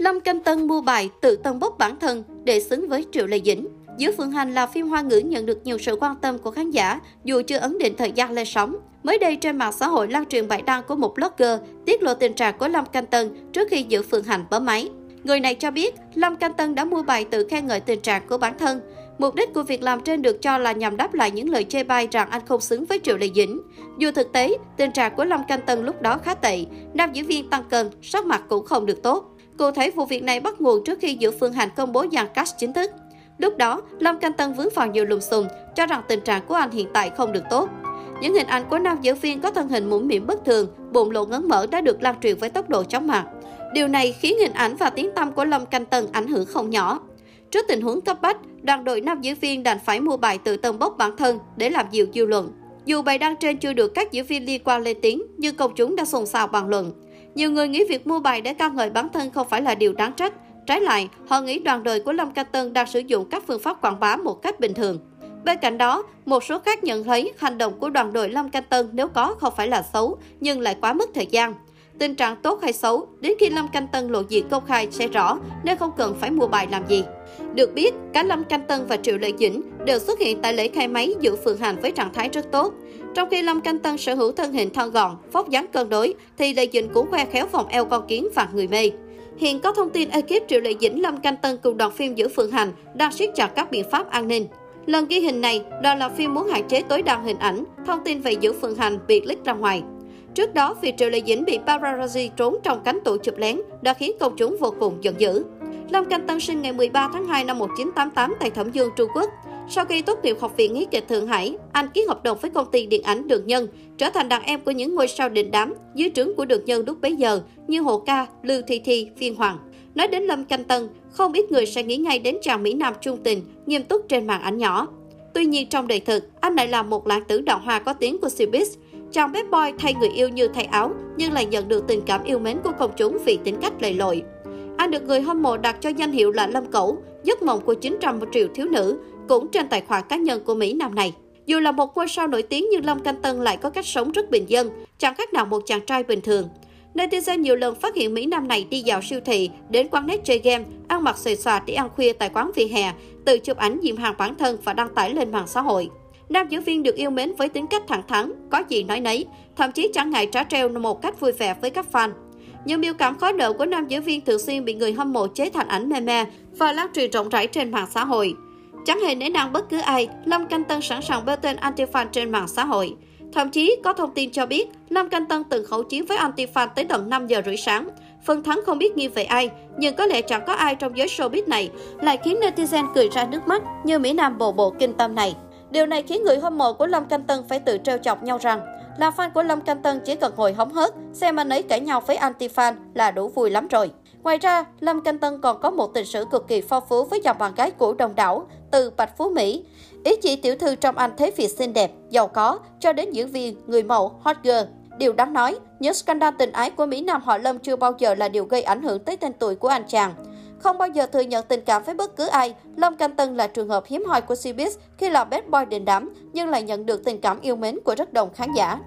Lâm Canh Tân mua bài tự tân bốc bản thân để xứng với Triệu Lê Dĩnh. Giữa Phượng Hành là phim hoa ngữ nhận được nhiều sự quan tâm của khán giả dù chưa ấn định thời gian lên sóng. Mới đây trên mạng xã hội lan truyền bài đăng của một blogger tiết lộ tình trạng của Lâm Canh Tân trước khi Giữa Phượng Hành bấm máy. Người này cho biết Lâm Canh Tân đã mua bài tự khen ngợi tình trạng của bản thân. Mục đích của việc làm trên được cho là nhằm đáp lại những lời chê bai rằng anh không xứng với Triệu Lê Dĩnh. Dù thực tế, tình trạng của Lâm Canh Tân lúc đó khá tệ, nam diễn viên tăng cân, sắc mặt cũng không được tốt. Cụ thể vụ việc này bắt nguồn trước khi Giữa Phương Hành công bố dàn cast chính thức. Lúc đó, Lâm Canh Tân vướng vào nhiều lùm xùm, cho rằng tình trạng của anh hiện tại không được tốt. Những hình ảnh của nam diễn viên có thân hình mũm mĩm bất thường, bụng lộ ngấn mở đã được lan truyền với tốc độ chóng mặt. Điều này khiến hình ảnh và tiếng tăm của Lâm Canh Tân ảnh hưởng không nhỏ. Trước tình huống cấp bách, đoàn đội nam diễn viên đành phải mua bài tự tân bốc bản thân để làm dịu dư luận. Dù bài đăng trên chưa được các diễn viên liên quan lên tiếng, nhưng công chúng đã xôn xao bàn luận. Nhiều người nghĩ việc mua bài để ca ngợi bản thân không phải là điều đáng trách. Trái lại, họ nghĩ đoàn đội của Lâm Canh Tân đang sử dụng các phương pháp quảng bá một cách bình thường. Bên cạnh đó, một số khác nhận thấy hành động của đoàn đội Lâm Canh Tân nếu có không phải là xấu, nhưng lại quá mất thời gian. Tình trạng tốt hay xấu, đến khi Lâm Canh Tân lộ diện công khai sẽ rõ, nên không cần phải mua bài làm gì. Được biết, cả Lâm Canh Tân và Triệu Lệ Dĩnh đều xuất hiện tại lễ khai máy giữa Phượng Hành với trạng thái rất tốt. Trong khi Lâm Canh Tân sở hữu thân hình thon gọn, vóc dáng cân đối, thì Lệ Dĩnh cũng khoe khéo vòng eo con kiến và người mê. Hiện có thông tin ekip Triệu Lệ Dĩnh Lâm Canh Tân cùng đoàn phim giữa Phượng Hành đang siết chặt các biện pháp an ninh. Lần ghi hình này, đoàn làm phim muốn hạn chế tối đa hình ảnh, thông tin về giữa Phượng Hành bị leak ra ngoài. Trước đó, việc Triệu Lệ Dĩnh bị paparazzi trốn trong cánh tủ chụp lén đã khiến công chúng vô cùng giận dữ. Lâm Canh Tân sinh ngày 13 tháng 2 năm 1988 tại Thẩm Dương, Trung Quốc. Sau khi tốt nghiệp Học viện Hí kịch Thượng Hải, anh ký hợp đồng với công ty điện ảnh Đường Nhân, trở thành đàn em của những ngôi sao đình đám dưới trướng của Đường Nhân lúc bấy giờ như Hồ Ca, Lưu Thi Thi, Phiên Hoàng. Nói đến Lâm Canh Tân, không ít người sẽ nghĩ ngay đến chàng Mỹ Nam trung tình, nghiêm túc trên màn ảnh nhỏ. Tuy nhiên trong đời thực, anh lại là một lãng tử đạo hoa có tiếng của showbiz. Chàng bad boy thay người yêu như thay áo, nhưng lại nhận được tình cảm yêu mến của công chúng vì tính cách lầy lội. Anh được người hâm mộ đặt cho danh hiệu là Lâm Cẩu, giấc mộng của 900 triệu thiếu nữ, cũng trên tài khoản cá nhân của Mỹ Nam này. Dù là một ngôi sao nổi tiếng nhưng long Canh Tân lại có cách sống rất bình dân, chẳng khác nào một chàng trai bình thường. Netizen nhiều lần phát hiện Mỹ Nam này đi dạo siêu thị, đến quán net chơi game, ăn mặc xòe xòa để ăn khuya tại quán vỉa hè, tự chụp ảnh dìm hàng bản thân và đăng tải lên mạng xã hội. Nam diễn viên được yêu mến với tính cách thẳng thắn, có gì nói nấy, thậm chí chẳng ngại trả treo một cách vui vẻ với các fan. Những biểu cảm khó nợ của nam diễn viên thường xuyên bị người hâm mộ chế thành ảnh meme và lan truyền rộng rãi trên mạng xã hội. Chẳng hề nể nang bất cứ ai, Lâm Canh Tân sẵn sàng bêu tên anti-fan trên mạng xã hội. Thậm chí có thông tin cho biết Lâm Canh Tân từng khẩu chiến với anti-fan tới tận 5 giờ rưỡi sáng. Phần thắng không biết nghiêng về ai, nhưng có lẽ chẳng có ai trong giới showbiz này lại khiến netizen cười ra nước mắt như Mỹ Nam bộ bộ kinh tâm này. Điều này khiến người hâm mộ của Lâm Canh Tân phải tự trêu chọc nhau rằng là fan của Lâm Canh Tân chỉ cần ngồi hóng hớt, xem anh ấy cãi nhau với anti-fan là đủ vui lắm rồi. Ngoài ra, Lâm Canh Tân còn có một tình sử cực kỳ phong phú với dòng bạn gái của đồng đảo từ Bạch Phú Mỹ. Ý chỉ tiểu thư trong anh thế Việt xinh đẹp, giàu có, cho đến diễn viên, người mẫu, hot girl. Điều đáng nói, những scandal tình ái của Mỹ Nam họ Lâm chưa bao giờ là điều gây ảnh hưởng tới tên tuổi của anh chàng. Không bao giờ thừa nhận tình cảm với bất cứ ai, Lâm Canh Tân là trường hợp hiếm hoi của showbiz khi là bad boy đình đám nhưng lại nhận được tình cảm yêu mến của rất đông khán giả.